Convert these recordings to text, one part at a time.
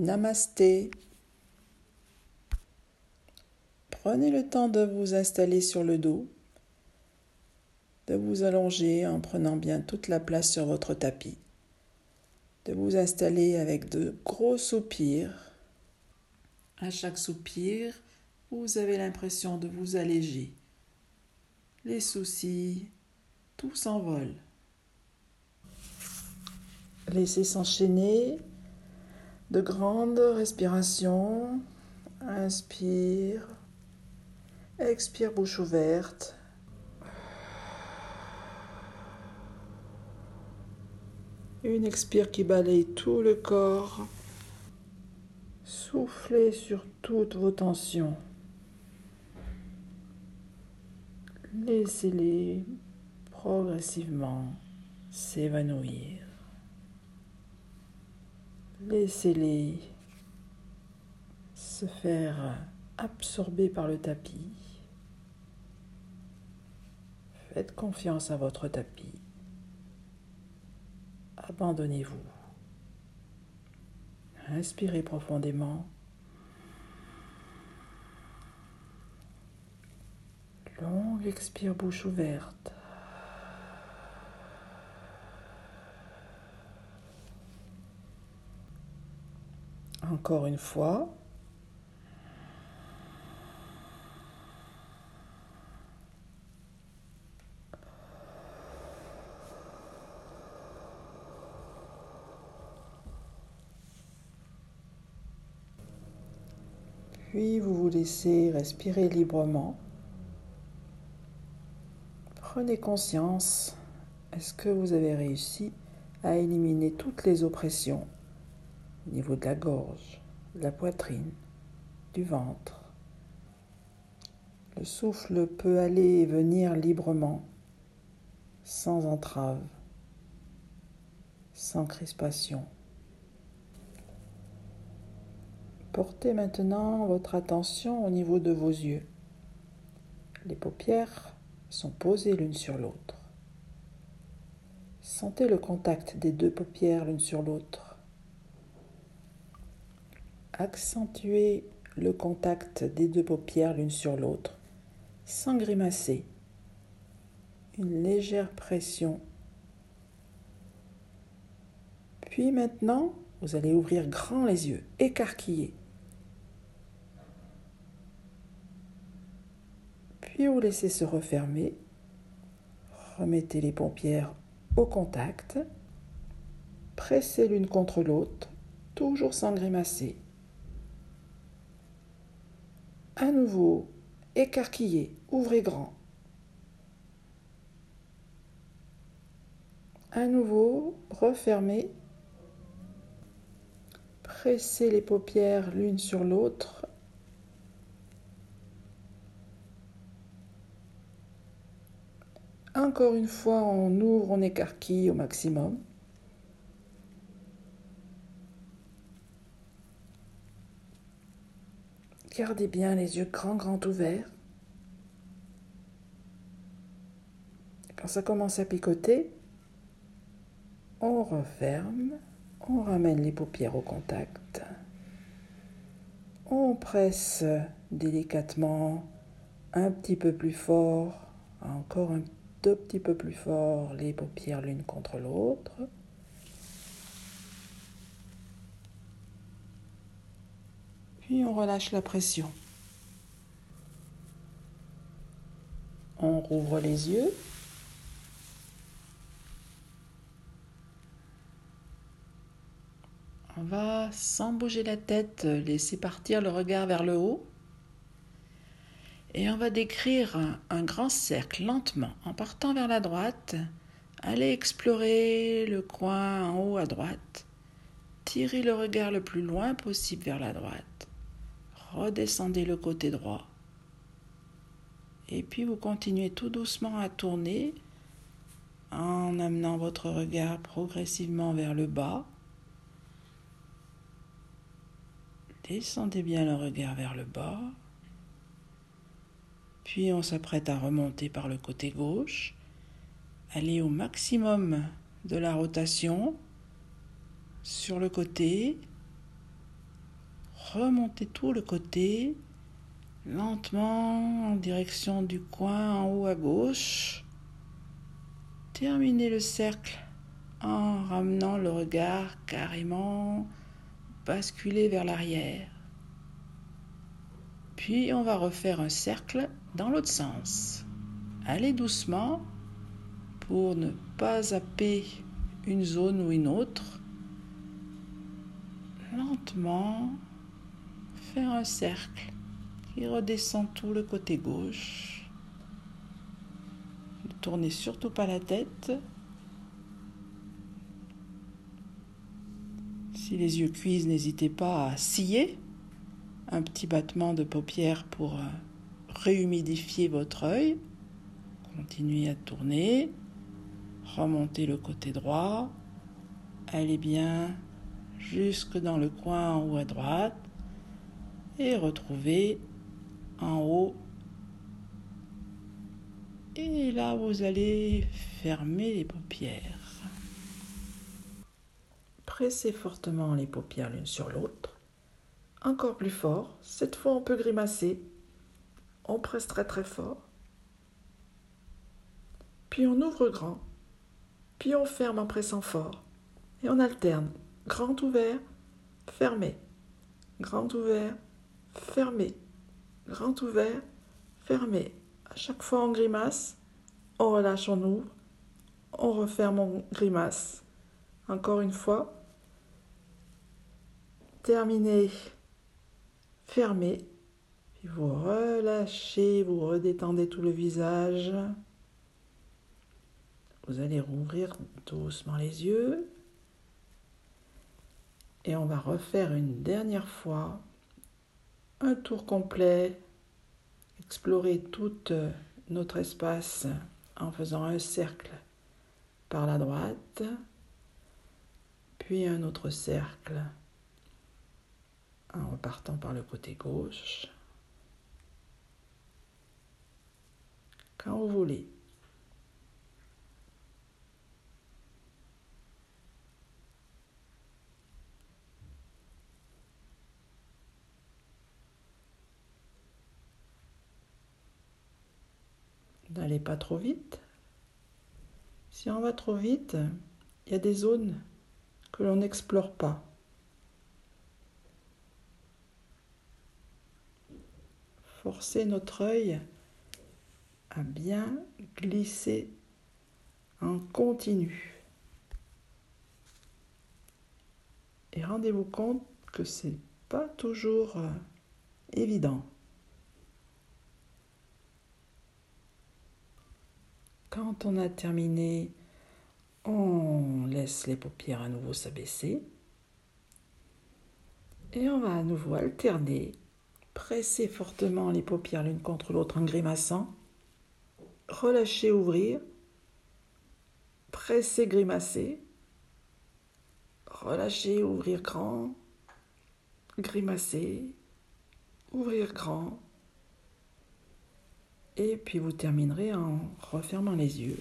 Namasté. Prenez le temps de vous installer sur le dos, de vous allonger en prenant bien toute la place sur votre tapis, de vous installer avec de gros soupirs. À chaque soupir, vous avez l'impression de vous alléger. Les soucis, tout s'envole. Laissez s'enchaîner de grandes respirations. Inspire. Expire bouche ouverte. Une expire qui balaye tout le corps. Soufflez sur toutes vos tensions. Laissez-les progressivement s'évanouir. Laissez-les se faire absorber par le tapis. Faites confiance à votre tapis. Abandonnez-vous. Inspirez profondément. Longue expire bouche ouverte. Encore une fois. Puis vous vous laissez respirer librement. Prenez conscience, est-ce que vous avez réussi à éliminer toutes les oppressions? Au niveau de la gorge, de la poitrine, du ventre. Le souffle peut aller et venir librement, sans entrave, sans crispation. Portez maintenant votre attention au niveau de vos yeux. Les paupières sont posées l'une sur l'autre. Sentez le contact des deux paupières l'une sur l'autre accentuer le contact des deux paupières l'une sur l'autre sans grimacer. Une légère pression. Puis maintenant, vous allez ouvrir grand les yeux, écarquillés. Puis vous laissez se refermer. Remettez les paupières au contact. Pressez l'une contre l'autre, toujours sans grimacer à nouveau, écarquillez, ouvrez grand. À nouveau, refermez. Pressez les paupières l'une sur l'autre. Encore une fois, on ouvre, on écarquille au maximum. Gardez bien les yeux grands, grands ouverts. Quand ça commence à picoter, on referme, on ramène les paupières au contact. On presse délicatement un petit peu plus fort, encore un tout petit peu plus fort les paupières l'une contre l'autre. On relâche la pression. On rouvre les yeux. On va, sans bouger la tête, laisser partir le regard vers le haut. Et on va décrire un, grand cercle lentement en partant vers la droite. Allez explorer le coin en haut à droite. Tirez le regard le plus loin possible vers la droite redescendez le côté droit. Et puis vous continuez tout doucement à tourner en amenant votre regard progressivement vers le bas. Descendez bien le regard vers le bas. Puis on s'apprête à remonter par le côté gauche. Allez au maximum de la rotation sur le côté remontez tout le côté, lentement en direction du coin en haut à gauche. Terminez le cercle en ramenant le regard carrément basculé vers l'arrière. Puis on va refaire un cercle dans l'autre sens. Allez doucement pour ne pas zapper une zone ou une autre. Lentement faire un cercle qui redescend tout le côté gauche. Ne tournez surtout pas la tête. Si les yeux cuisent, n'hésitez pas à scier un petit battement de paupières pour euh, réhumidifier votre œil. Continuez à tourner. Remontez le côté droit. Allez bien jusque dans le coin en haut à droite et retrouvez en haut. Et là, vous allez fermer les paupières. Pressez fortement les paupières l'une sur l'autre. Encore plus fort. Cette fois, on peut grimacer. On presse très très fort. Puis on ouvre grand. Puis on ferme en pressant fort. Et on alterne. Grand ouvert, fermé. Grand ouvert, fermé. Grand ouvert, fermé. À chaque fois on grimace, on relâche, on ouvre, on referme, on grimace. Encore une fois. Terminé. Fermé. Puis vous relâchez, vous redétendez tout le visage. Vous allez rouvrir doucement les yeux. Et on va refaire une dernière fois un tour complet, explorer tout euh, notre espace en faisant un cercle par la droite, puis un autre cercle en repartant par le côté gauche. Quand vous voulez. N'allez pas trop vite. Si on va trop vite, il y a des zones que l'on n'explore pas. Forcez notre œil à bien glisser en continu. Et rendez-vous compte que c'est pas toujours euh, évident. Quand on a terminé, on laisse les paupières à nouveau s'abaisser. Et on va à nouveau alterner, presser fortement les paupières l'une contre l'autre en grimaçant, relâcher, ouvrir, presser, grimacer, relâcher, ouvrir grand, grimacer, ouvrir grand, et puis vous terminerez en refermant les yeux.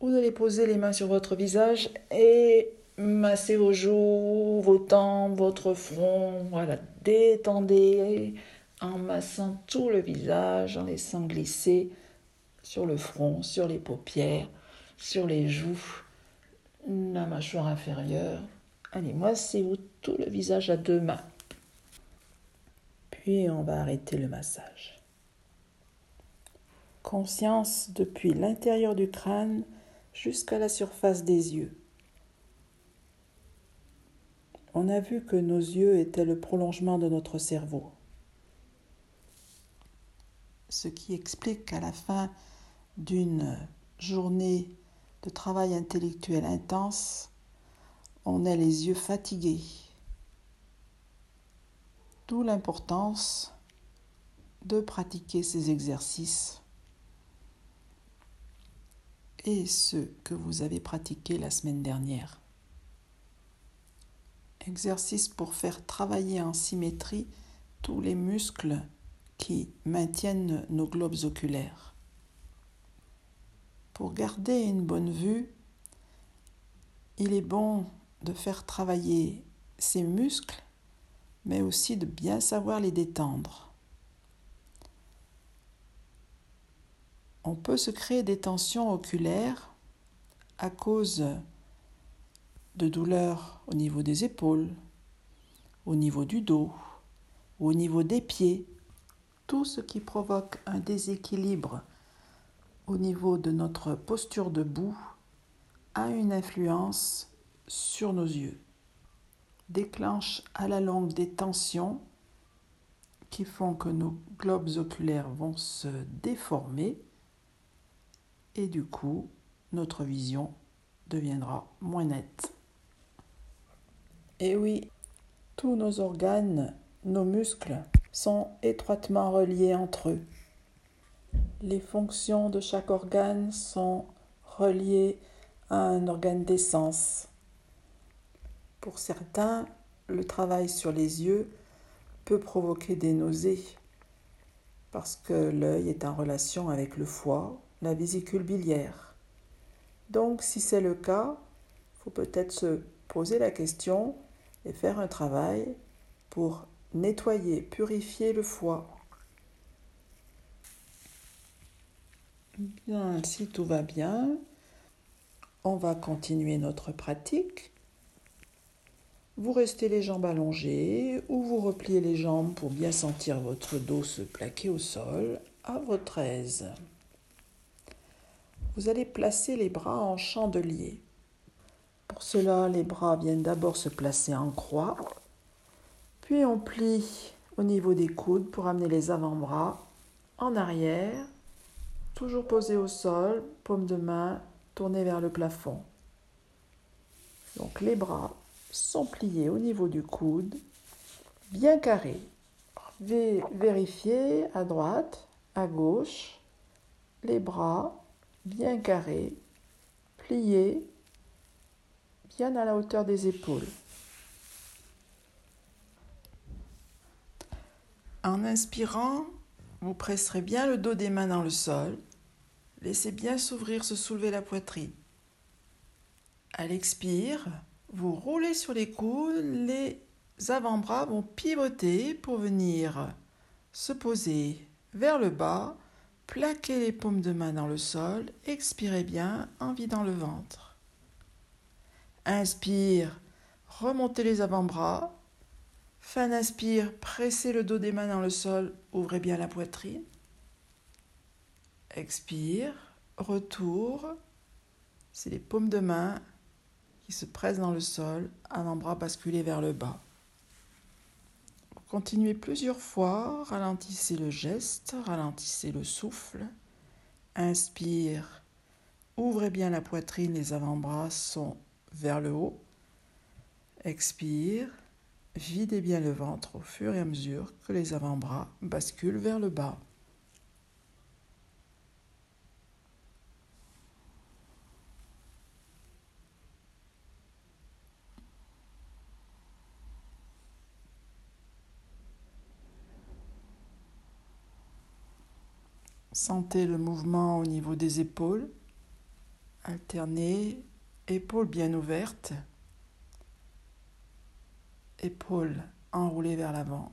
Vous allez poser les mains sur votre visage et masser vos joues, vos tempes, votre front. Voilà, détendez en massant tout le visage, en laissant glisser sur le front, sur les paupières, sur les joues, la mâchoire inférieure. Allez, massez-vous tout le visage à deux mains. Puis on va arrêter le massage. Conscience depuis l'intérieur du crâne jusqu'à la surface des yeux. On a vu que nos yeux étaient le prolongement de notre cerveau. Ce qui explique qu'à la fin d'une journée de travail intellectuel intense, on a les yeux fatigués, D'où l'importance de pratiquer ces exercices et ceux que vous avez pratiqués la semaine dernière. Exercice pour faire travailler en symétrie tous les muscles qui maintiennent nos globes oculaires. Pour garder une bonne vue, il est bon de faire travailler ses muscles, mais aussi de bien savoir les détendre. On peut se créer des tensions oculaires à cause de douleurs au niveau des épaules, au niveau du dos, au niveau des pieds, tout ce qui provoque un déséquilibre au niveau de notre posture debout a une influence sur nos yeux, déclenche à la longue des tensions qui font que nos globes oculaires vont se déformer et du coup notre vision deviendra moins nette. Et oui, tous nos organes, nos muscles sont étroitement reliés entre eux. Les fonctions de chaque organe sont reliées à un organe d'essence. Pour certains, le travail sur les yeux peut provoquer des nausées parce que l'œil est en relation avec le foie, la vésicule biliaire. Donc si c'est le cas, il faut peut-être se poser la question et faire un travail pour nettoyer, purifier le foie. Bien, si tout va bien, on va continuer notre pratique. Vous restez les jambes allongées ou vous repliez les jambes pour bien sentir votre dos se plaquer au sol à votre aise. Vous allez placer les bras en chandelier. Pour cela, les bras viennent d'abord se placer en croix, puis on plie au niveau des coudes pour amener les avant-bras en arrière, toujours posés au sol, paume de main tournée vers le plafond. Donc les bras sont pliés au niveau du coude, bien carrés. Vérifiez à droite, à gauche, les bras bien carrés, pliés bien à la hauteur des épaules. En inspirant, vous presserez bien le dos des mains dans le sol. Laissez bien s'ouvrir, se soulever la poitrine. À l'expire, vous roulez sur les coudes, les avant-bras vont pivoter pour venir se poser vers le bas, plaquer les paumes de main dans le sol, expirez bien en vidant le ventre. Inspire, remontez les avant-bras. Fin d'inspire, pressez le dos des mains dans le sol, ouvrez bien la poitrine. Expire, retour. C'est les paumes de main qui se pressent dans le sol, avant-bras basculés vers le bas. Continuez plusieurs fois, ralentissez le geste, ralentissez le souffle. Inspire, ouvrez bien la poitrine, les avant-bras sont vers le haut. Expire, videz bien le ventre au fur et à mesure que les avant-bras basculent vers le bas. Sentez le mouvement au niveau des épaules. Alternez épaules bien ouvertes, épaules enroulées vers l'avant.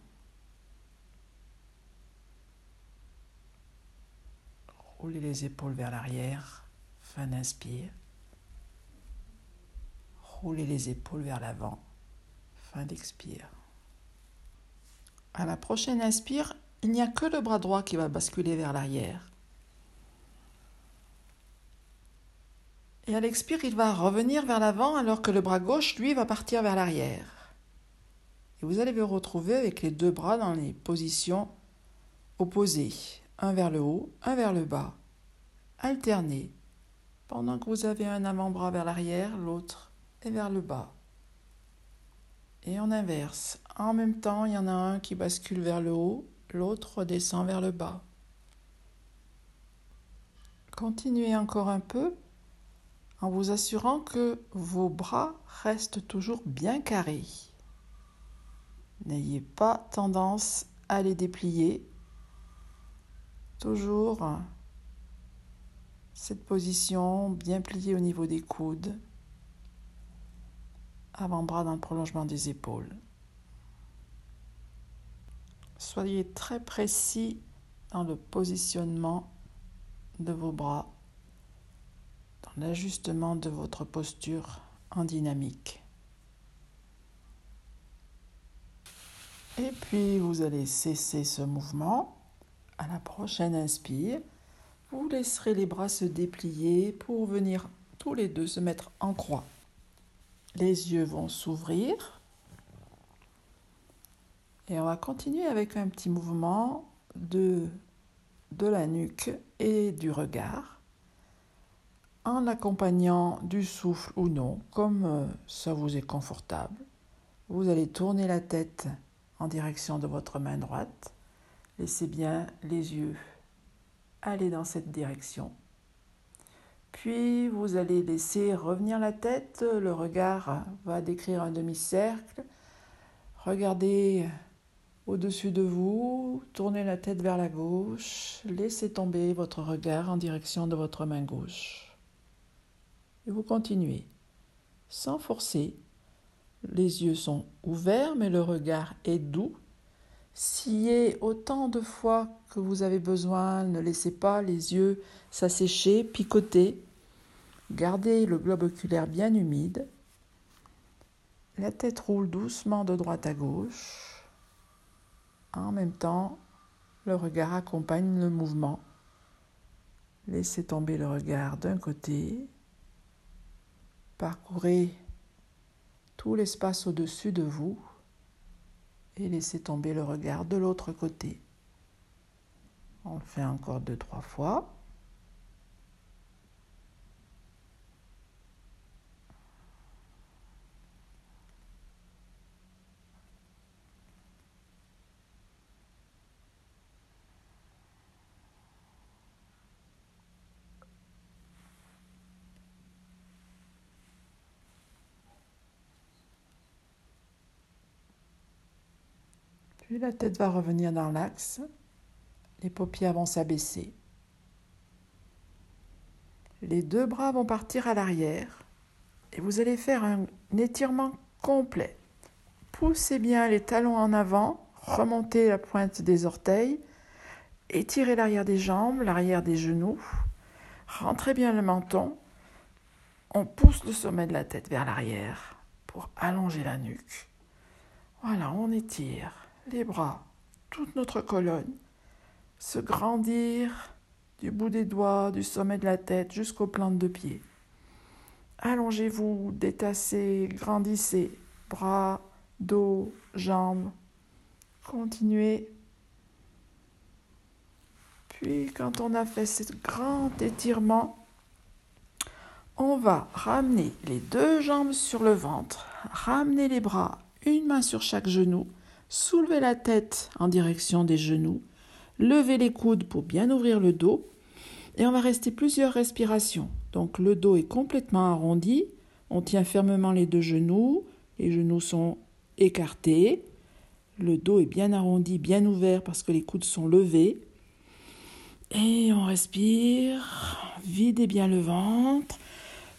Roulez les épaules vers l'arrière, fin d'inspire. Roulez les épaules vers l'avant, fin d'expire. À la prochaine inspire, il n'y a que le bras droit qui va basculer vers l'arrière. Et à l'expire, il va revenir vers l'avant alors que le bras gauche, lui, va partir vers l'arrière. Et vous allez vous retrouver avec les deux bras dans les positions opposées, un vers le haut, un vers le bas, alternés, pendant que vous avez un avant-bras vers l'arrière, l'autre est vers le bas. Et on inverse. En même temps, il y en a un qui bascule vers le haut, l'autre redescend vers le bas. Continuez encore un peu en vous assurant que vos bras restent toujours bien carrés. N'ayez pas tendance à les déplier. Toujours cette position bien pliée au niveau des coudes. avant-bras dans le prolongement des épaules. Soyez très précis dans le positionnement de vos bras, dans l'ajustement de votre posture en dynamique. Et puis vous allez cesser ce mouvement. À la prochaine inspire, vous laisserez les bras se déplier pour venir tous les deux se mettre en croix. Les yeux vont s'ouvrir. Et on va continuer avec un petit mouvement de, de la nuque et du regard en accompagnant du souffle ou non, comme euh, ça vous est confortable. Vous allez tourner la tête en direction de votre main droite. Laissez bien les yeux aller dans cette direction. Puis vous allez laisser revenir la tête, le regard va décrire un demi-cercle. Regardez au-dessus de vous, tournez la tête vers la gauche, laissez tomber votre regard en direction de votre main gauche. Et vous continuez, sans forcer. Les yeux sont ouverts, mais le regard est doux. Sciez autant de fois que vous avez besoin, ne laissez pas les yeux s'assécher, picoter. Gardez le globe oculaire bien humide. La tête roule doucement de droite à gauche. En même temps, le regard accompagne le mouvement. Laissez tomber le regard d'un côté. Parcourez tout l'espace au-dessus de vous et laissez tomber le regard de l'autre côté. On le fait encore deux, trois fois. La tête va revenir dans l'axe, les paupières vont s'abaisser. Les deux bras vont partir à l'arrière et vous allez faire un étirement complet. Poussez bien les talons en avant, remontez la pointe des orteils, étirez l'arrière des jambes, l'arrière des genoux, rentrez bien le menton. On pousse le sommet de la tête vers l'arrière pour allonger la nuque. Voilà, on étire les bras, toute notre colonne, se grandir du bout des doigts, du sommet de la tête jusqu'aux plantes de pied. Allongez-vous, détassez, grandissez, bras, dos, jambes. Continuez. Puis quand on a fait ce grand étirement, on va ramener les deux jambes sur le ventre, ramener les bras, une main sur chaque genou, Soulevez la tête en direction des genoux, levez les coudes pour bien ouvrir le dos et on va rester plusieurs respirations. Donc le dos est complètement arrondi, on tient fermement les deux genoux, les genoux sont écartés, le dos est bien arrondi, bien ouvert parce que les coudes sont levés. Et on respire, videz bien le ventre.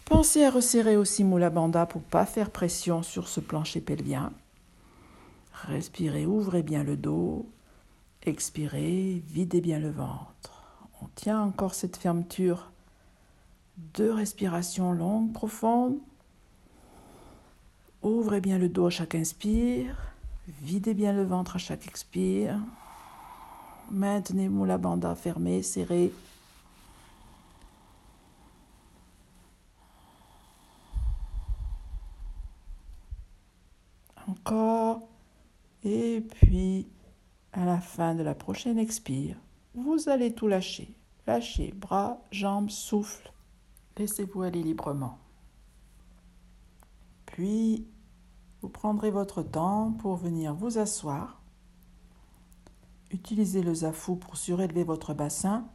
Pensez à resserrer aussi Moula Banda pour pas faire pression sur ce plancher pelvien. Respirez, ouvrez bien le dos. Expirez, videz bien le ventre. On tient encore cette fermeture. Deux respirations longues, profondes. Ouvrez bien le dos à chaque inspire. Videz bien le ventre à chaque expire. Maintenez la banda fermée, serrée. Encore. Et puis, à la fin de la prochaine expire, vous allez tout lâcher. Lâchez bras, jambes, souffle. Laissez-vous aller librement. Puis, vous prendrez votre temps pour venir vous asseoir. Utilisez le zafou pour surélever votre bassin.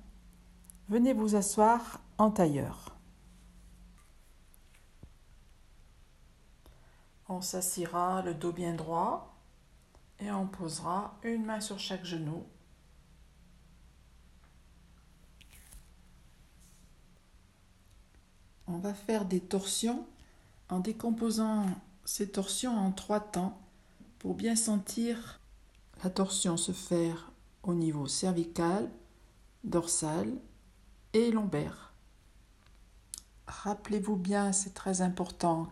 Venez vous asseoir en tailleur. On s'assira le dos bien droit, et on posera une main sur chaque genou. On va faire des torsions en décomposant ces torsions en trois temps pour bien sentir la torsion se faire au niveau cervical, dorsal et lombaire. Rappelez-vous bien, c'est très important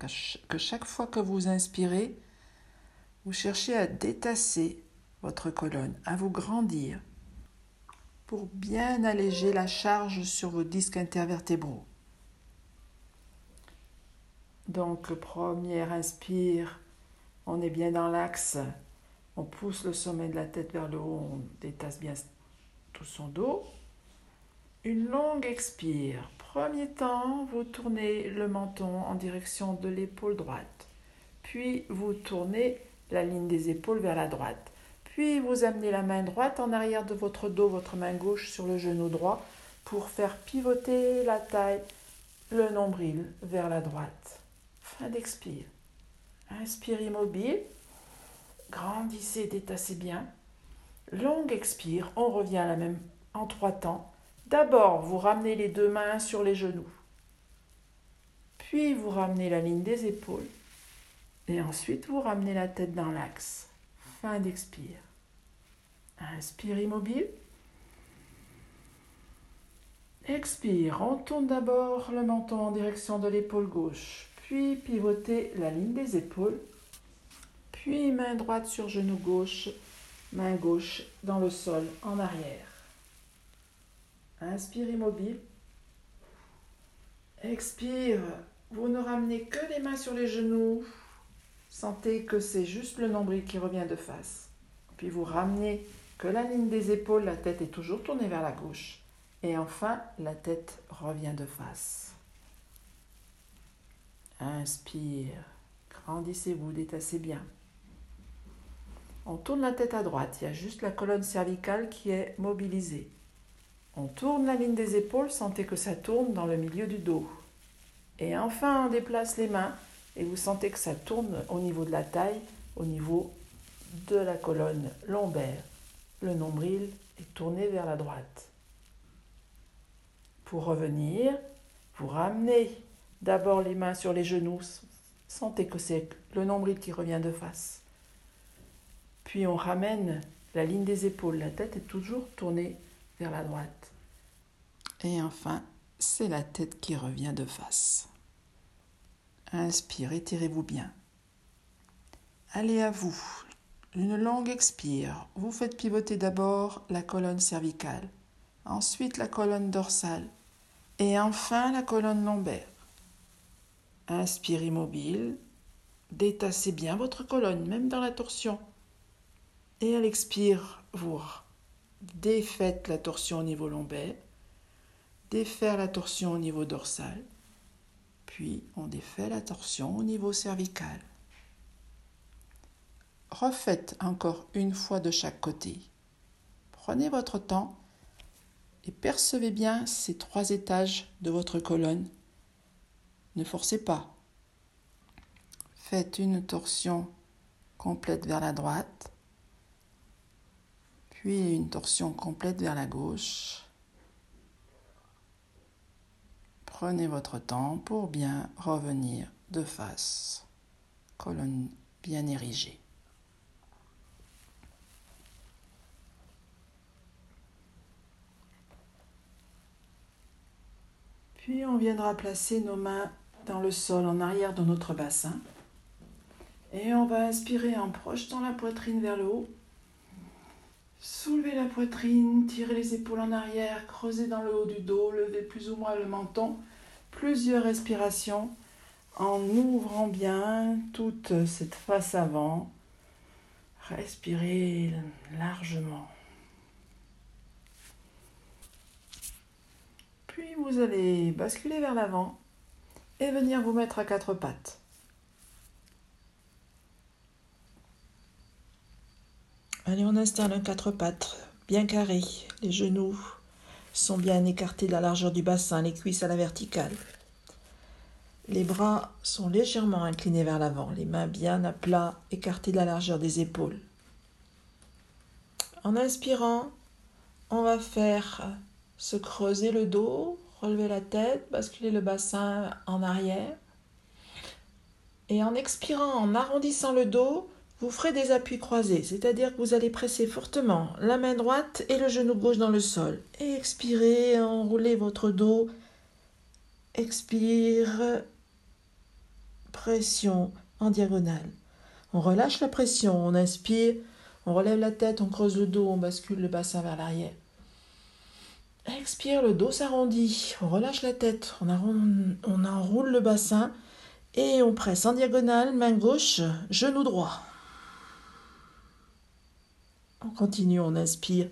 que chaque fois que vous inspirez, vous cherchez à détasser votre colonne, à vous grandir pour bien alléger la charge sur vos disques intervertébraux. Donc, première inspire, on est bien dans l'axe, on pousse le sommet de la tête vers le haut, on détasse bien tout son dos. Une longue expire. Premier temps, vous tournez le menton en direction de l'épaule droite. Puis vous tournez la ligne des épaules vers la droite. Puis vous amenez la main droite en arrière de votre dos, votre main gauche sur le genou droit pour faire pivoter la taille, le nombril vers la droite. Fin d'expire. Inspire immobile. Grandissez, détassez bien. Longue expire. On revient à la même en trois temps. D'abord, vous ramenez les deux mains sur les genoux. Puis vous ramenez la ligne des épaules. Et ensuite, vous ramenez la tête dans l'axe. Fin d'expire. Inspire immobile. Expire. On tourne d'abord le menton en direction de l'épaule gauche. Puis pivotez la ligne des épaules. Puis main droite sur genou gauche. Main gauche dans le sol en arrière. Inspire immobile. Expire. Vous ne ramenez que les mains sur les genoux. Sentez que c'est juste le nombril qui revient de face. Puis vous ramenez que la ligne des épaules, la tête est toujours tournée vers la gauche. Et enfin, la tête revient de face. Inspire. Grandissez-vous, détassez bien. On tourne la tête à droite, il y a juste la colonne cervicale qui est mobilisée. On tourne la ligne des épaules, sentez que ça tourne dans le milieu du dos. Et enfin, on déplace les mains et vous sentez que ça tourne au niveau de la taille, au niveau de la colonne lombaire. Le nombril est tourné vers la droite. Pour revenir, vous ramenez d'abord les mains sur les genoux. Sentez que c'est le nombril qui revient de face. Puis on ramène la ligne des épaules. La tête est toujours tournée vers la droite. Et enfin, c'est la tête qui revient de face. Inspire, étirez-vous bien. Allez à vous. Une longue expire. Vous faites pivoter d'abord la colonne cervicale, ensuite la colonne dorsale et enfin la colonne lombaire. Inspire immobile. Détassez bien votre colonne, même dans la torsion. Et à l'expire, vous défaites la torsion au niveau lombaire, défaire la torsion au niveau dorsal puis on défait la torsion au niveau cervical. Refaites encore une fois de chaque côté. Prenez votre temps et percevez bien ces trois étages de votre colonne. Ne forcez pas. Faites une torsion complète vers la droite, puis une torsion complète vers la gauche, Prenez votre temps pour bien revenir de face, colonne bien érigée. Puis on viendra placer nos mains dans le sol en arrière de notre bassin. Et on va inspirer en projetant la poitrine vers le haut. Soulevez la poitrine, tirez les épaules en arrière, creusez dans le haut du dos, levez plus ou moins le menton. Plusieurs respirations en ouvrant bien toute cette face avant. Respirez largement. Puis vous allez basculer vers l'avant et venir vous mettre à quatre pattes. Allez, on installe un quatre pattes bien carré. Les genoux sont bien écartés de la largeur du bassin, les cuisses à la verticale. Les bras sont légèrement inclinés vers l'avant, les mains bien à plat, écartées de la largeur des épaules. En inspirant, on va faire se creuser le dos, relever la tête, basculer le bassin en arrière. Et en expirant, en arrondissant le dos, vous ferez des appuis croisés, c'est-à-dire que vous allez presser fortement la main droite et le genou gauche dans le sol. Et expirez, enroulez votre dos. Expire, pression en diagonale. On relâche la pression, on inspire, on relève la tête, on creuse le dos, on bascule le bassin vers l'arrière. Expire, le dos s'arrondit, on relâche la tête, on, on enroule le bassin et on presse en diagonale, main gauche, genou droit. On continue, on inspire.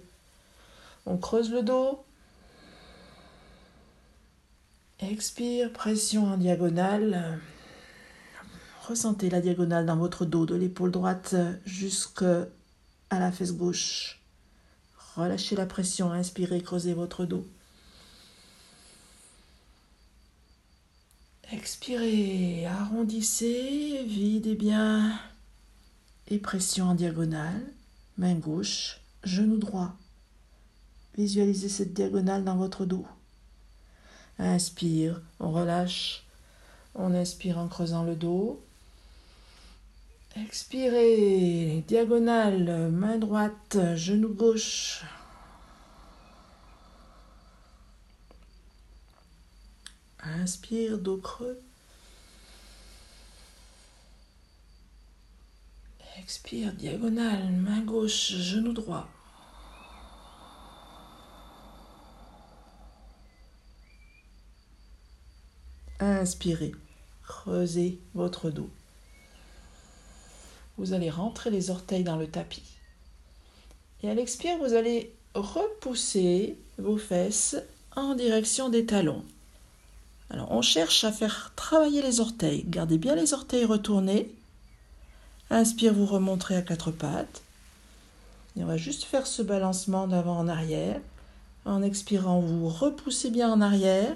On creuse le dos. Expire, pression en diagonale. Ressentez la diagonale dans votre dos, de l'épaule droite jusqu'à la fesse gauche. Relâchez la pression, inspirez, creusez votre dos. Expirez, arrondissez, videz bien. Et pression en diagonale main gauche, genou droit. Visualisez cette diagonale dans votre dos. Inspire, on relâche. On inspire en creusant le dos. Expirez, diagonale, main droite, genou gauche. Inspire, dos creux. Expire, diagonale, main gauche, genou droit. Inspirez, creusez votre dos. Vous allez rentrer les orteils dans le tapis. Et à l'expire, vous allez repousser vos fesses en direction des talons. Alors, on cherche à faire travailler les orteils. Gardez bien les orteils retournés Inspire, vous remonterez à quatre pattes. Et on va juste faire ce balancement d'avant en arrière. En expirant, vous repoussez bien en arrière.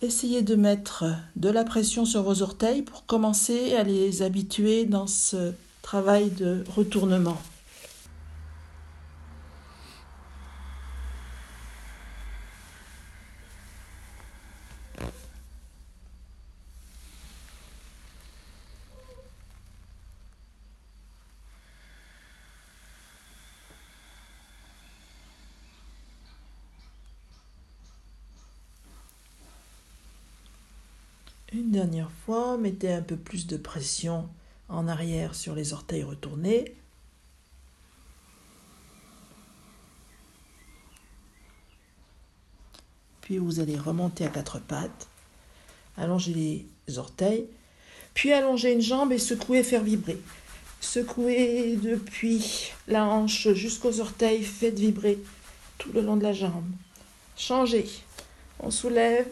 Essayez de mettre de la pression sur vos orteils pour commencer à les habituer dans ce travail de retournement. Dernière fois, mettez un peu plus de pression en arrière sur les orteils retournés. Puis vous allez remonter à quatre pattes, allonger les orteils, puis allonger une jambe et secouer, faire vibrer. Secouez depuis la hanche jusqu'aux orteils, faites vibrer tout le long de la jambe. Changez. On soulève,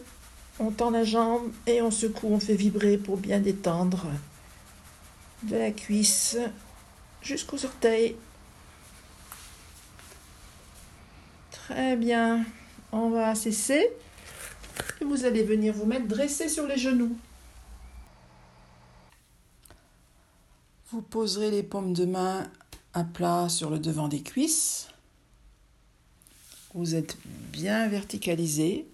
on tend la jambe et on secoue, on fait vibrer pour bien détendre de la cuisse jusqu'aux orteils. Très bien. On va cesser. Et vous allez venir vous mettre dressé sur les genoux. Vous poserez les paumes de main à plat sur le devant des cuisses. Vous êtes bien verticalisé.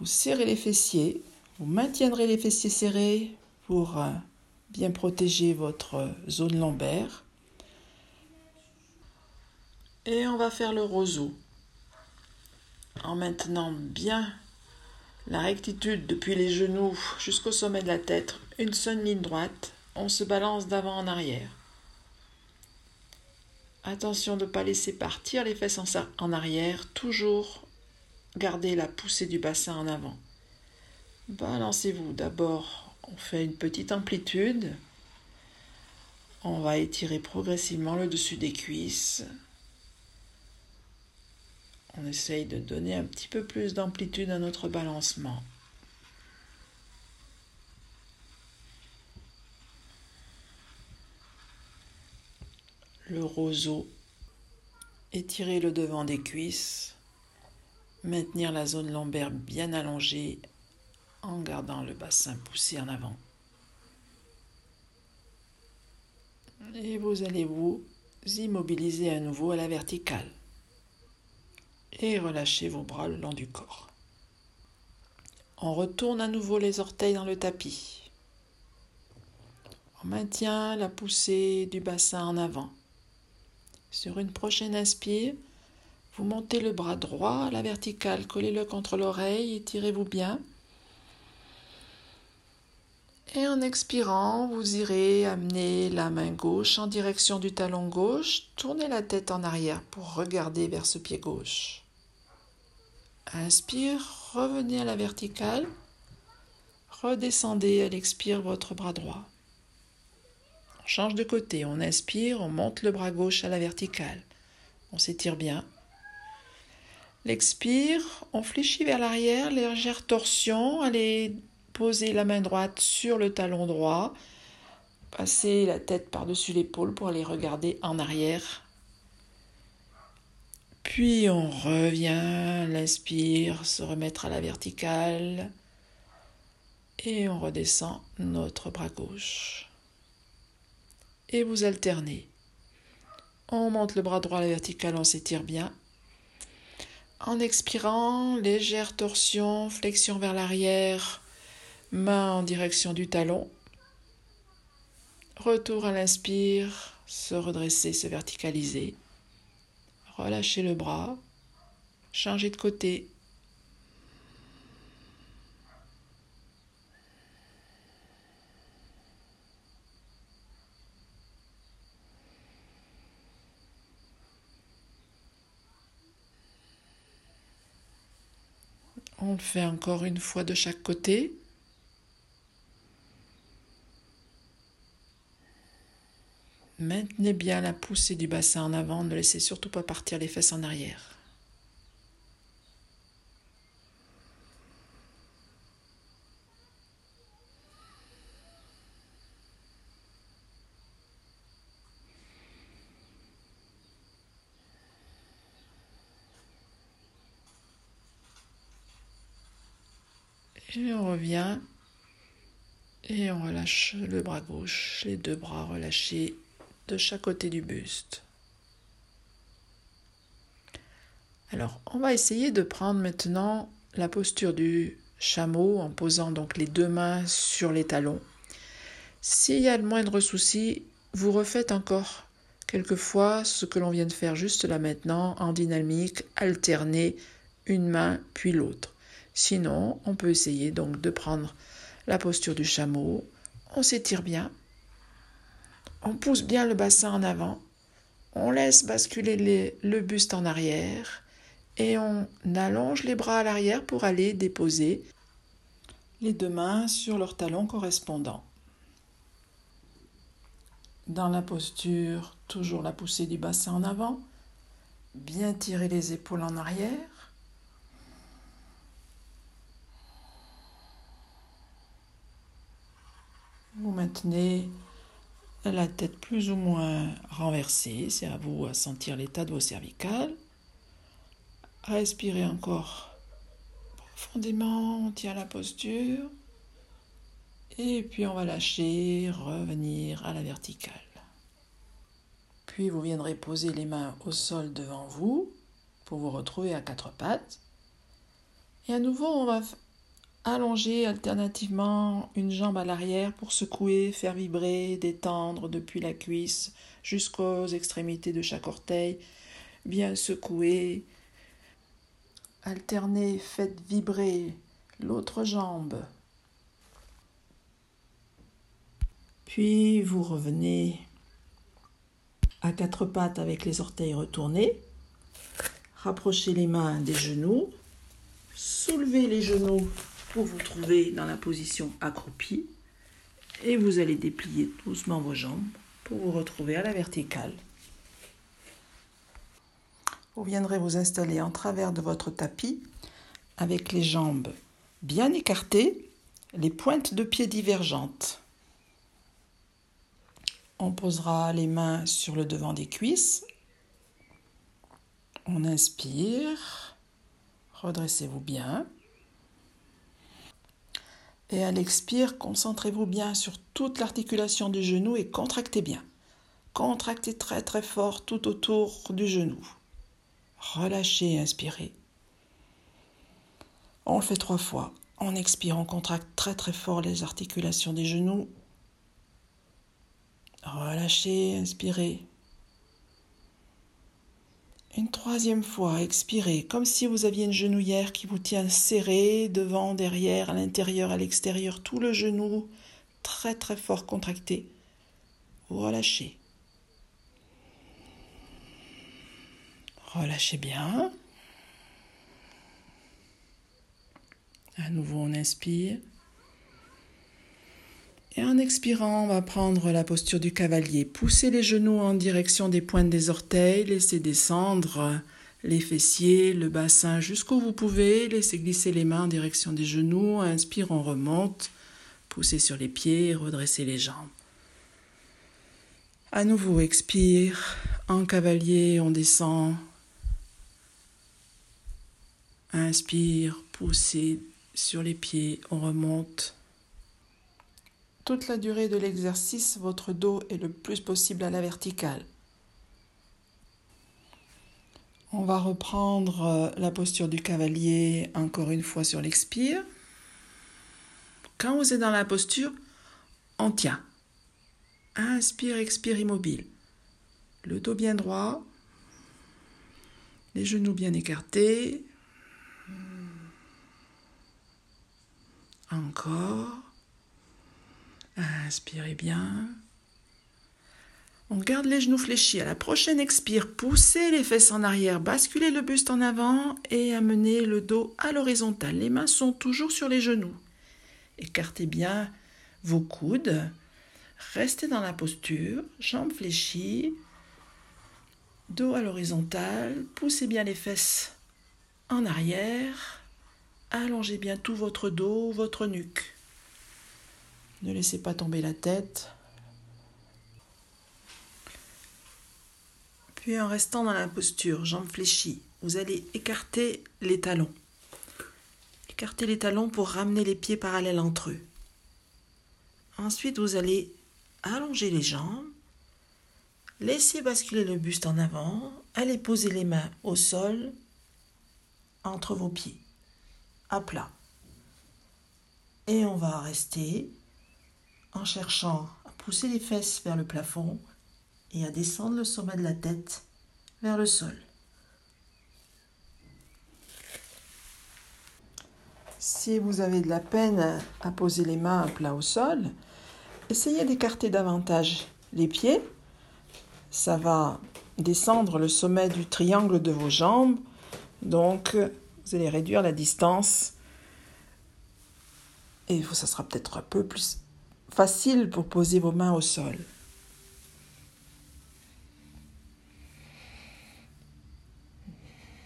Vous serrez les fessiers, vous maintiendrez les fessiers serrés pour euh, bien protéger votre zone lombaire. Et on va faire le roseau en maintenant bien la rectitude depuis les genoux jusqu'au sommet de la tête, une seule ligne droite, on se balance d'avant en arrière. Attention de ne pas laisser partir les fesses en arrière, toujours Gardez la poussée du bassin en avant. Balancez-vous. D'abord, on fait une petite amplitude. On va étirer progressivement le dessus des cuisses. On essaye de donner un petit peu plus d'amplitude à notre balancement. Le roseau. Étirez le devant des cuisses. Maintenir la zone lombaire bien allongée en gardant le bassin poussé en avant. Et vous allez vous immobiliser à nouveau à la verticale. Et relâchez vos bras le long du corps. On retourne à nouveau les orteils dans le tapis. On maintient la poussée du bassin en avant. Sur une prochaine inspire, vous montez le bras droit à la verticale, collez-le contre l'oreille, étirez-vous bien. Et en expirant, vous irez amener la main gauche en direction du talon gauche, tournez la tête en arrière pour regarder vers ce pied gauche. Inspire, revenez à la verticale, redescendez à l'expire votre bras droit. On change de côté, on inspire, on monte le bras gauche à la verticale. On s'étire bien. L'expire, on fléchit vers l'arrière, légère torsion, allez Posez la main droite sur le talon droit. Passez la tête par-dessus l'épaule pour aller regarder en arrière. Puis on revient, l'inspire, se remettre à la verticale. Et on redescend notre bras gauche. Et vous alternez. On monte le bras droit à la verticale, on s'étire bien. En expirant, légère torsion, flexion vers l'arrière, main en direction du talon. Retour à l'inspire, se redresser, se verticaliser. Relâchez le bras, changez de côté. On le fait encore une fois de chaque côté. Maintenez bien la poussée du bassin en avant, ne laissez surtout pas partir les fesses en arrière. On revient et on relâche le bras gauche, les deux bras relâchés de chaque côté du buste. Alors, on va essayer de prendre maintenant la posture du chameau en posant donc les deux mains sur les talons. S'il y a le moindre souci, vous refaites encore quelquefois ce que l'on vient de faire juste là maintenant en dynamique, alterner une main puis l'autre. Sinon, on peut essayer donc de prendre la posture du chameau. On s'étire bien, on pousse bien le bassin en avant, on laisse basculer le buste en arrière et on allonge les bras à l'arrière pour aller déposer les deux mains sur leurs talons correspondants. Dans la posture, toujours la poussée du bassin en avant, bien tirer les épaules en arrière. Vous maintenez la tête plus ou moins renversée, c'est à vous à sentir l'état de vos cervicales. Respirez encore profondément, on tient la posture. Et puis on va lâcher, revenir à la verticale. Puis vous viendrez poser les mains au sol devant vous pour vous retrouver à quatre pattes. Et à nouveau, on va Allonger alternativement une jambe à l'arrière pour secouer, faire vibrer, détendre depuis la cuisse jusqu'aux extrémités de chaque orteil. Bien secouer. Alternez, faites vibrer l'autre jambe. Puis vous revenez à quatre pattes avec les orteils retournés. Rapprochez les mains des genoux. Soulevez les genoux pour vous trouver dans la position accroupie et vous allez déplier doucement vos jambes pour vous retrouver à la verticale. Vous viendrez vous installer en travers de votre tapis avec les jambes bien écartées, les pointes de pied divergentes. On posera les mains sur le devant des cuisses. On inspire. Redressez-vous bien. Et à l'expire, concentrez-vous bien sur toute l'articulation du genou et contractez bien. Contractez très très fort tout autour du genou. Relâchez inspirez. On le fait trois fois. En expirant, on contracte très très fort les articulations des genoux. Relâchez, inspirez. Une troisième fois, expirez, comme si vous aviez une genouillère qui vous tient serré, devant, derrière, à l'intérieur, à l'extérieur, tout le genou très très fort contracté. Relâchez. Relâchez bien. À nouveau, on inspire. Et en expirant, on va prendre la posture du cavalier. Poussez les genoux en direction des pointes des orteils, laissez descendre les fessiers, le bassin jusqu'où vous pouvez, laissez glisser les mains en direction des genoux, inspire, on remonte, poussez sur les pieds, redressez les jambes. À nouveau, expire, en cavalier, on descend. Inspire, poussez sur les pieds, on remonte. Toute la durée de l'exercice, votre dos est le plus possible à la verticale. On va reprendre euh, la posture du cavalier encore une fois sur l'expire. Quand vous êtes dans la posture, on tient. Inspire, expire immobile. Le dos bien droit, les genoux bien écartés. Encore. Inspirez bien. On garde les genoux fléchis. À la prochaine expire, poussez les fesses en arrière, basculez le buste en avant et amenez le dos à l'horizontale. Les mains sont toujours sur les genoux. Écartez bien vos coudes. Restez dans la posture, jambes fléchies, dos à l'horizontale. Poussez bien les fesses en arrière. Allongez bien tout votre dos, votre nuque. Ne laissez pas tomber la tête. Puis en restant dans la posture, jambes fléchies, vous allez écarter les talons. Écartez les talons pour ramener les pieds parallèles entre eux. Ensuite, vous allez allonger les jambes, laissez basculer le buste en avant, allez poser les mains au sol entre vos pieds, à plat. Et on va rester en cherchant à pousser les fesses vers le plafond et à descendre le sommet de la tête vers le sol. Si vous avez de la peine à poser les mains à plat au sol, essayez d'écarter davantage les pieds. Ça va descendre le sommet du triangle de vos jambes. Donc, vous allez réduire la distance. Et ça sera peut-être un peu plus facile pour poser vos mains au sol.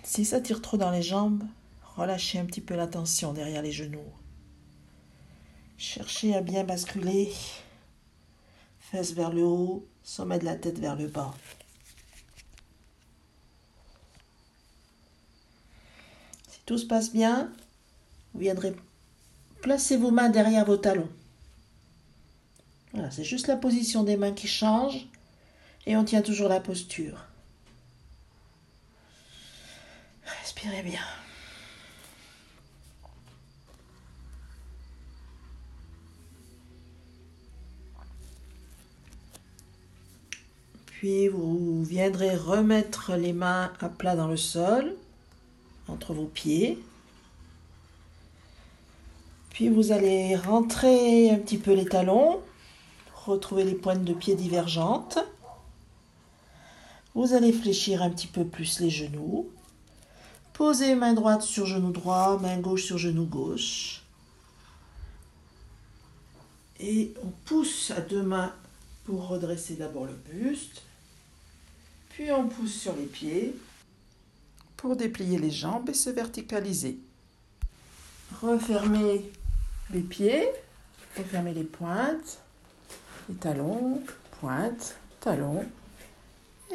Si ça tire trop dans les jambes, relâchez un petit peu la tension derrière les genoux. Cherchez à bien basculer, fesses vers le haut, sommet de la tête vers le bas. Si tout se passe bien, vous viendrez placer vos mains derrière vos talons. C'est juste la position des mains qui change et on tient toujours la posture. Respirez bien. Puis vous viendrez remettre les mains à plat dans le sol, entre vos pieds. Puis vous allez rentrer un petit peu les talons Retrouvez les pointes de pied divergentes. Vous allez fléchir un petit peu plus les genoux. Posez main droite sur genou droit, main gauche sur genou gauche. Et on pousse à deux mains pour redresser d'abord le buste. Puis on pousse sur les pieds pour déplier les jambes et se verticaliser. Refermez les pieds, refermez les pointes talons, pointe, talons,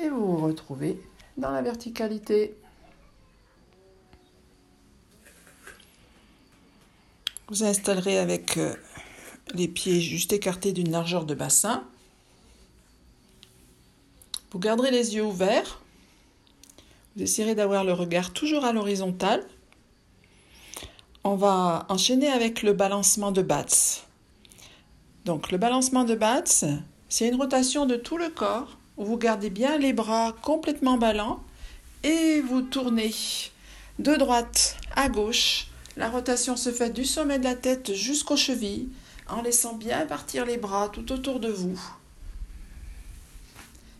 et vous vous retrouvez dans la verticalité. Vous installerez avec euh, les pieds juste écartés d'une largeur de bassin. Vous garderez les yeux ouverts. Vous essayerez d'avoir le regard toujours à l'horizontale. On va enchaîner avec le balancement de bats. Donc le balancement de bats, C'est une rotation de tout le corps où vous gardez bien les bras complètement ballants et vous tournez de droite à gauche. La rotation se fait du sommet de la tête jusqu'aux chevilles en laissant bien partir les bras tout autour de vous.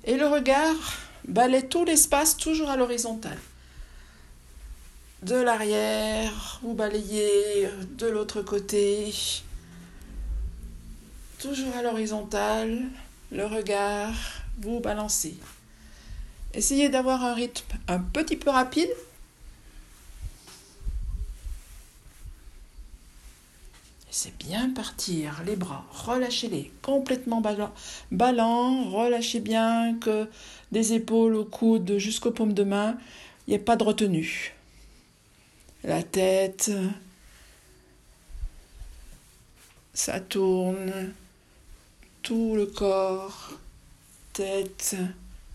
Et le regard balaie tout l'espace toujours à l'horizontale. De l'arrière, vous balayez de l'autre côté, toujours à l'horizontale, le regard, vous balancez. Essayez d'avoir un rythme un petit peu rapide. C'est bien partir, les bras, relâchez-les, complètement ballants, relâchez bien que des épaules au coude jusqu'aux paumes de main, il n'y a pas de retenue. La tête, ça tourne, tout le corps, tête,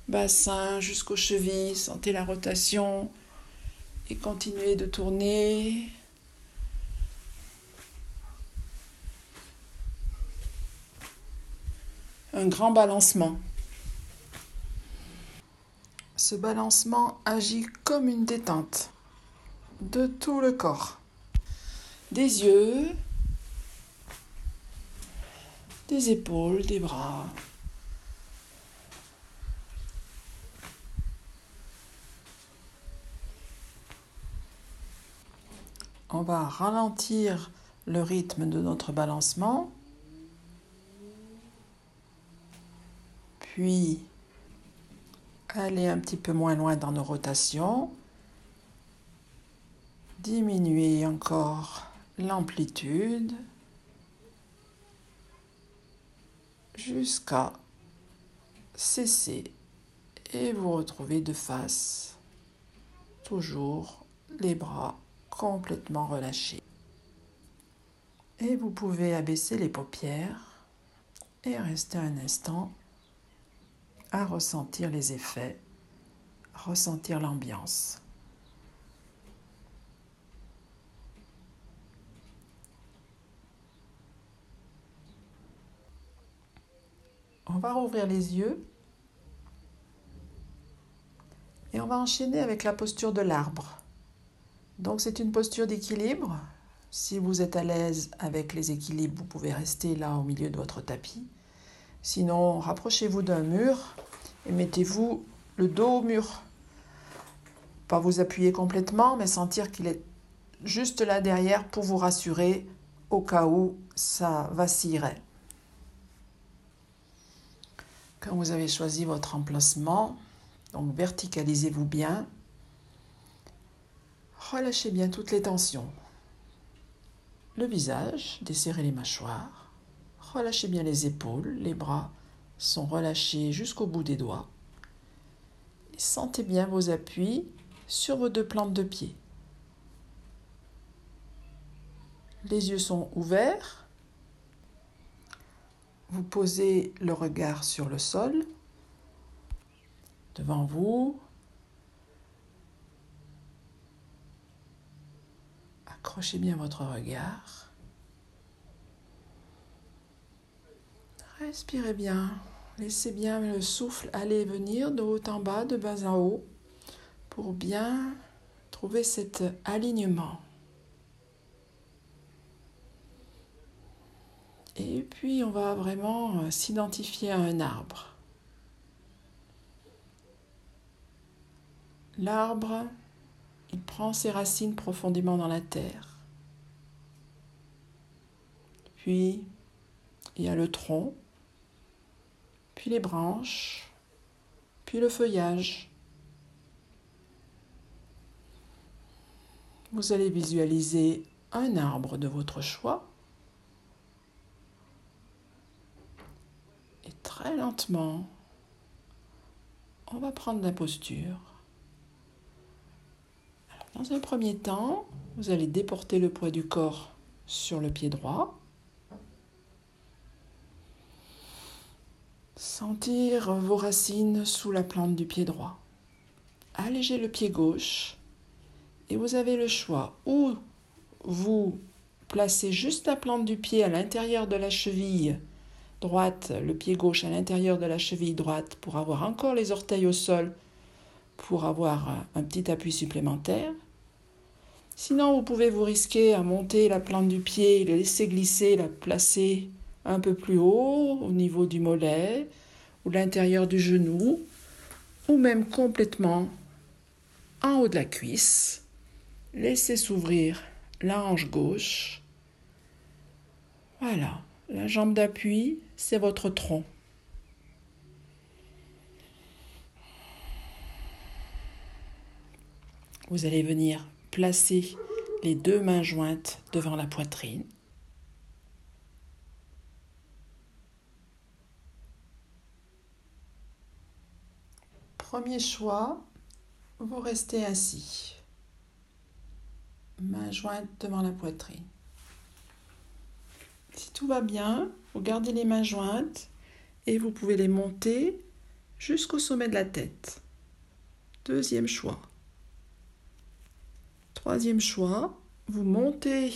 bassin jusqu'aux chevilles, sentez la rotation et continuez de tourner. Un grand balancement. Ce balancement agit comme une détente de tout le corps. Des yeux, des épaules, des bras, on va ralentir le rythme de notre balancement, puis aller un petit peu moins loin dans nos rotations, diminuer encore l'amplitude jusqu'à cesser et vous retrouver de face, toujours les bras complètement relâché. Et vous pouvez abaisser les paupières et rester un instant à ressentir les effets, ressentir l'ambiance. On va rouvrir les yeux et on va enchaîner avec la posture de l'arbre. Donc c'est une posture d'équilibre. Si vous êtes à l'aise avec les équilibres, vous pouvez rester là au milieu de votre tapis. Sinon, rapprochez-vous d'un mur et mettez-vous le dos au mur. Pas vous appuyer complètement, mais sentir qu'il est juste là derrière pour vous rassurer au cas où ça vacillerait. Quand vous avez choisi votre emplacement, donc verticalisez-vous bien Relâchez bien toutes les tensions. Le visage, desserrez les mâchoires. Relâchez bien les épaules, les bras sont relâchés jusqu'au bout des doigts. Sentez bien vos appuis sur vos deux plantes de pied. Les yeux sont ouverts. Vous posez le regard sur le sol. Devant vous, Accrochez bien votre regard. Respirez bien. Laissez bien le souffle aller et venir de haut en bas, de bas en haut, pour bien trouver cet alignement. Et puis on va vraiment euh, s'identifier à un arbre. L'arbre il prend ses racines profondément dans la terre. Puis, il y a le tronc, puis les branches, puis le feuillage. Vous allez visualiser un arbre de votre choix et lentement, on va prendre la posture. Dans un premier temps, vous allez déporter le poids du corps sur le pied droit. Sentir vos racines sous la plante du pied droit. Allégez le pied gauche et vous avez le choix ou vous placez juste la plante du pied à l'intérieur de la cheville droite, le pied gauche à l'intérieur de la cheville droite pour avoir encore les orteils au sol, pour avoir un petit appui supplémentaire. Sinon, vous pouvez vous risquer à monter la plante du pied, la laisser glisser, la placer un peu plus haut au niveau du mollet ou l'intérieur du genou, ou même complètement en haut de la cuisse. Laissez s'ouvrir la hanche gauche. Voilà, la jambe d'appui, c'est votre tronc. Vous allez venir placer les deux mains jointes devant la poitrine. Premier choix, vous restez assis, mains jointes devant la poitrine. Si tout va bien, gardez les mains jointes et vous pouvez les monter jusqu'au sommet de la tête. Deuxième choix. Troisième choix, vous montez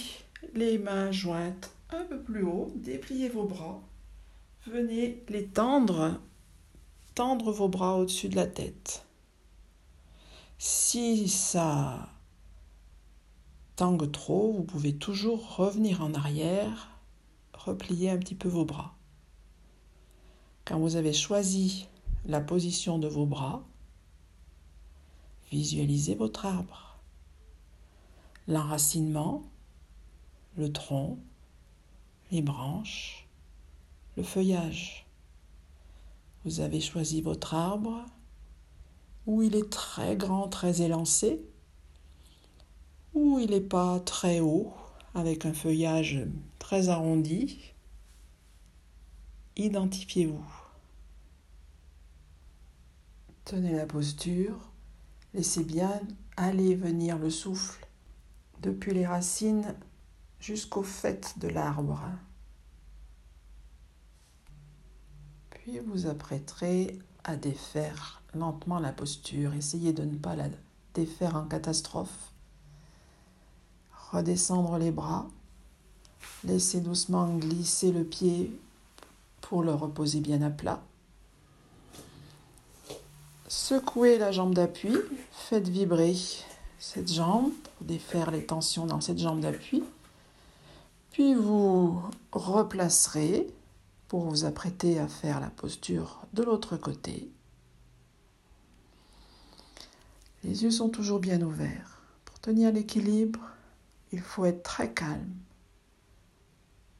les mains jointes un peu plus haut, dépliez vos bras, venez les tendre, tendre vos bras au-dessus de la tête. Si ça tangue trop, vous pouvez toujours revenir en arrière, replier un petit peu vos bras. Quand vous avez choisi la position de vos bras, visualisez votre arbre l'enracinement, le tronc, les branches, le feuillage. Vous avez choisi votre arbre où il est très grand, très élancé, ou il n'est pas très haut, avec un feuillage très arrondi. Identifiez-vous. Tenez la posture, laissez bien aller venir le souffle depuis les racines jusqu'au fait de l'arbre. Puis vous apprêterez à défaire lentement la posture. Essayez de ne pas la défaire en catastrophe. Redescendre les bras. Laissez doucement glisser le pied pour le reposer bien à plat. Secouez la jambe d'appui. Faites vibrer cette jambe pour défaire les tensions dans cette jambe d'appui. Puis vous replacerez pour vous apprêter à faire la posture de l'autre côté. Les yeux sont toujours bien ouverts. Pour tenir l'équilibre, il faut être très calme.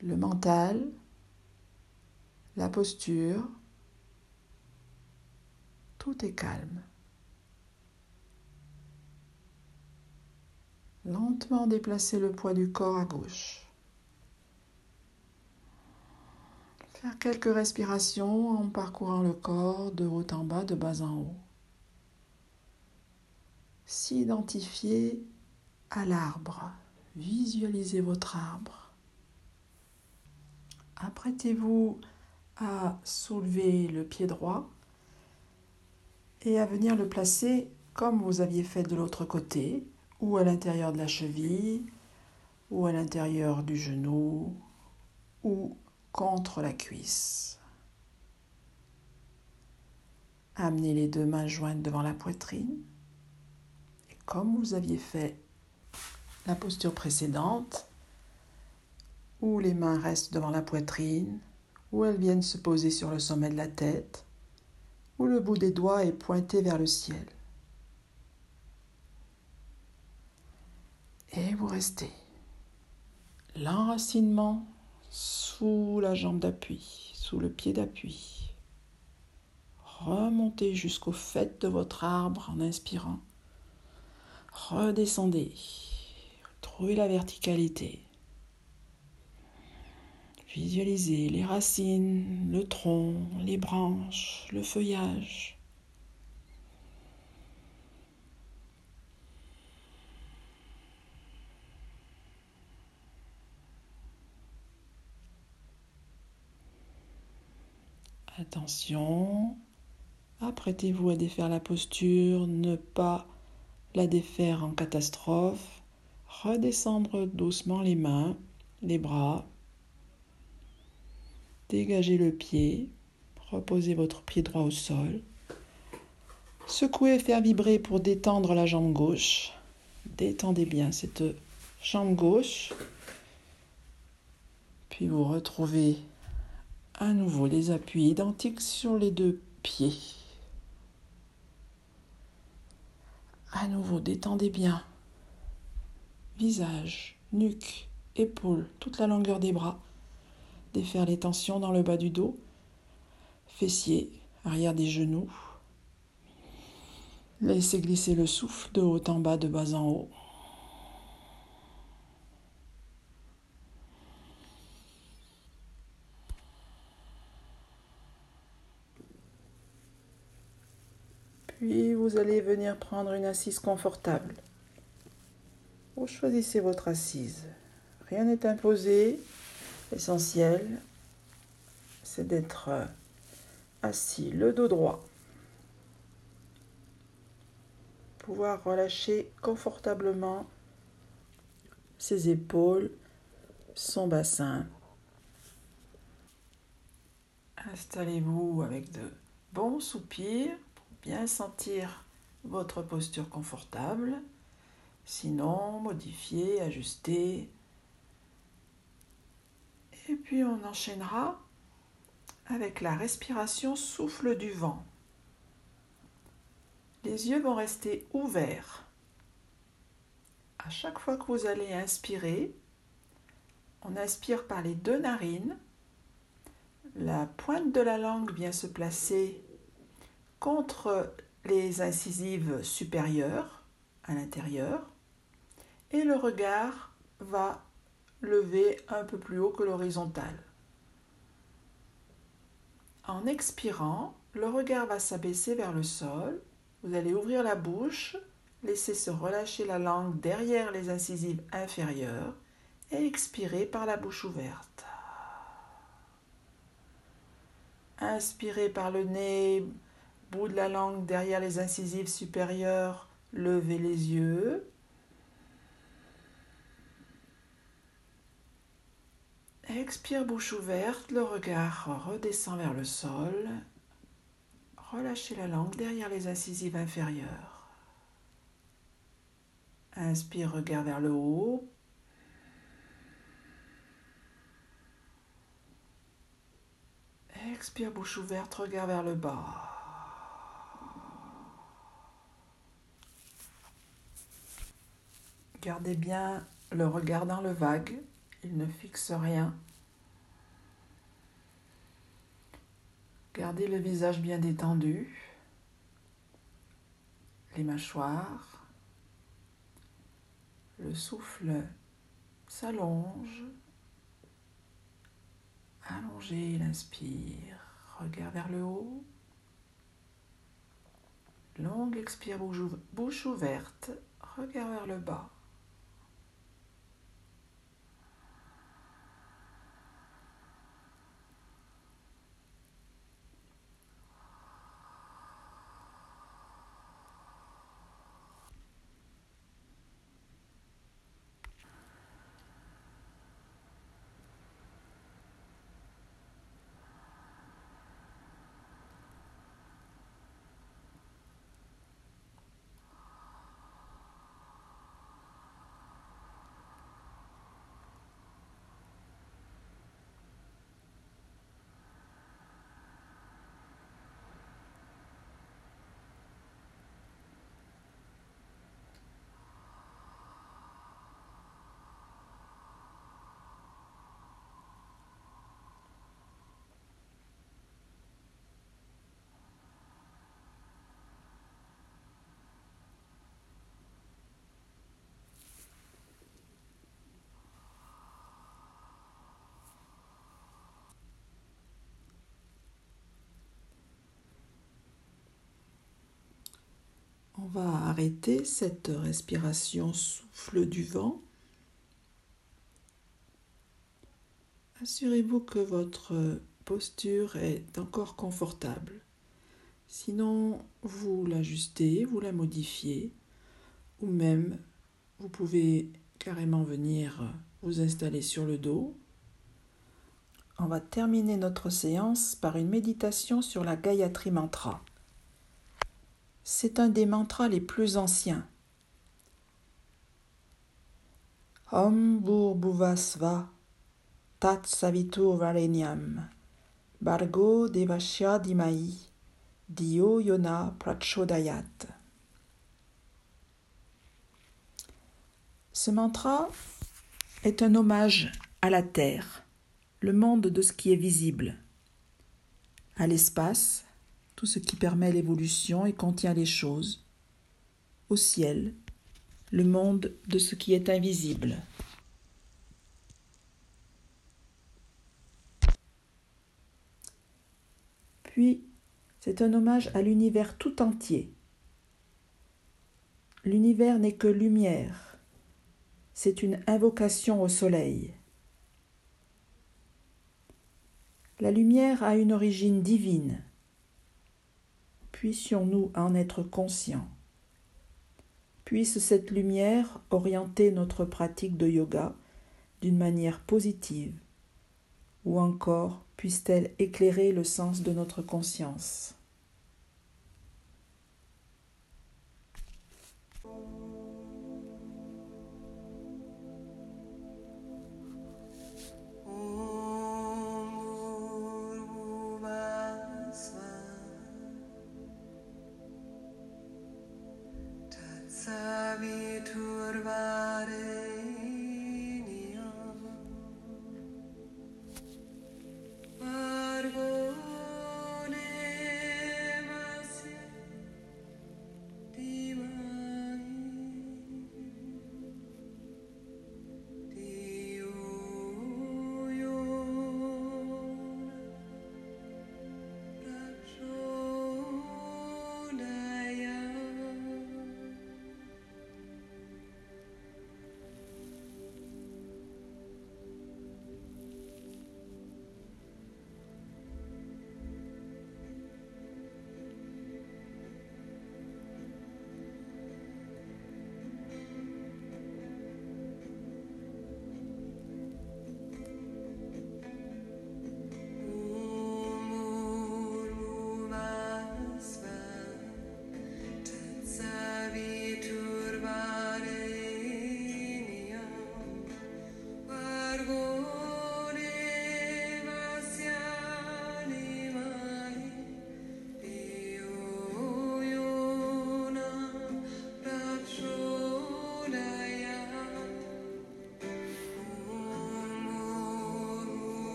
Le mental, la posture, tout est calme. Lentement déplacer le poids du corps à gauche. Faire quelques respirations en parcourant le corps de haut en bas, de bas en haut. S'identifier à l'arbre. Visualisez votre arbre. Apprêtez-vous à soulever le pied droit et à venir le placer comme vous aviez fait de l'autre côté, ou à l'intérieur de la cheville, ou à l'intérieur du genou, ou contre la cuisse. Amenez les deux mains jointes devant la poitrine. Et comme vous aviez fait la posture précédente, où les mains restent devant la poitrine, où elles viennent se poser sur le sommet de la tête, où le bout des doigts est pointé vers le ciel. Et vous restez. L'enracinement sous la jambe d'appui, sous le pied d'appui. Remontez jusqu'au fait de votre arbre en inspirant. Redescendez. Trouvez la verticalité. Visualisez les racines, le tronc, les branches, le feuillage. Attention, apprêtez-vous à défaire la posture, ne pas la défaire en catastrophe. Redescendre doucement les mains, les bras. Dégagez le pied, reposez votre pied droit au sol. Secouez et faire vibrer pour détendre la jambe gauche. Détendez bien cette jambe gauche. Puis vous retrouvez à nouveau les appuis identiques sur les deux pieds. À nouveau, détendez bien. Visage, nuque, épaules, toute la longueur des bras. Défaire les tensions dans le bas du dos, fessiers, arrière des genoux. Laissez glisser le souffle de haut en bas, de bas en haut. Puis vous allez venir prendre une assise confortable. Choisissez votre assise. Rien n'est imposé. L'essentiel, c'est d'être assis, le dos droit. Pouvoir relâcher confortablement ses épaules, son bassin. Installez-vous avec de bons soupirs bien sentir votre posture confortable. Sinon, modifier, ajuster. Et puis on enchaînera avec la respiration souffle du vent. Les yeux vont rester ouverts. À chaque fois que vous allez inspirer, on inspire par les deux narines. La pointe de la langue vient se placer contre les incisives supérieures l'intérieur et le regard va lever un peu plus haut que l'horizontale. En expirant, le regard va s'abaisser vers le sol. Vous allez ouvrir la bouche, laisser se relâcher la langue derrière les incisives inférieures et expirer par la bouche ouverte. Inspirez par le nez, bout de la langue derrière les incisives supérieures, levez les yeux. Expire bouche ouverte, le regard redescend vers le sol. Relâchez la langue derrière les incisives inférieures. Inspire, regard vers le haut. Expire, bouche ouverte, regard vers le bas. Gardez bien le regard dans le vague, il ne fixe rien. Gardez le visage bien détendu, les mâchoires, le souffle s'allonge, allongez, il inspire, regard vers le haut, longue expire bouche ouverte, regard vers le bas. On va arrêter cette respiration souffle du vent. Assurez-vous que votre posture est encore confortable. Sinon, vous l'ajustez, vous la modifiez, ou même vous pouvez carrément venir vous installer sur le dos on va terminer notre séance par une méditation sur la Gayatri Mantra. C'est un des mantras les plus anciens. Om Bhuvasva Tat Savitur Varenyam Bargo Devashya Dimai Dio Yona Prachodayat. Ce mantra est un hommage à la Terre le monde de ce qui est visible, à l'espace, tout ce qui permet l'évolution et contient les choses, au ciel, le monde de ce qui est invisible. Puis, c'est un hommage à l'univers tout entier. L'univers n'est que lumière, c'est une invocation au soleil. La lumière a une origine divine. Puissions-nous en être conscients. Puisse cette lumière orienter notre pratique de yoga d'une manière positive, ou encore puisse-t-elle éclairer le sens de notre conscience.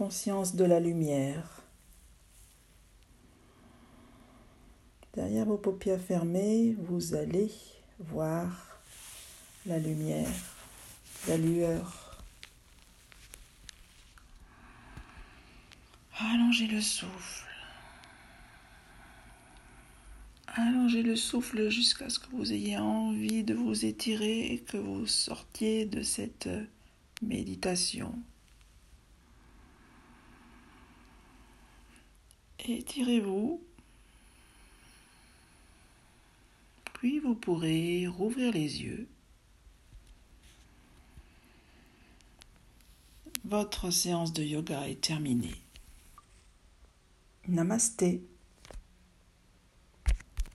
Conscience de la lumière. Derrière vos paupières fermées, vous allez voir la lumière, la lueur. Allongez le souffle. Allongez le souffle jusqu'à ce que vous ayez envie de vous étirer et que vous sortiez de cette méditation. Étirez-vous. Puis vous pourrez rouvrir les yeux. Votre séance de yoga est terminée. Namasté.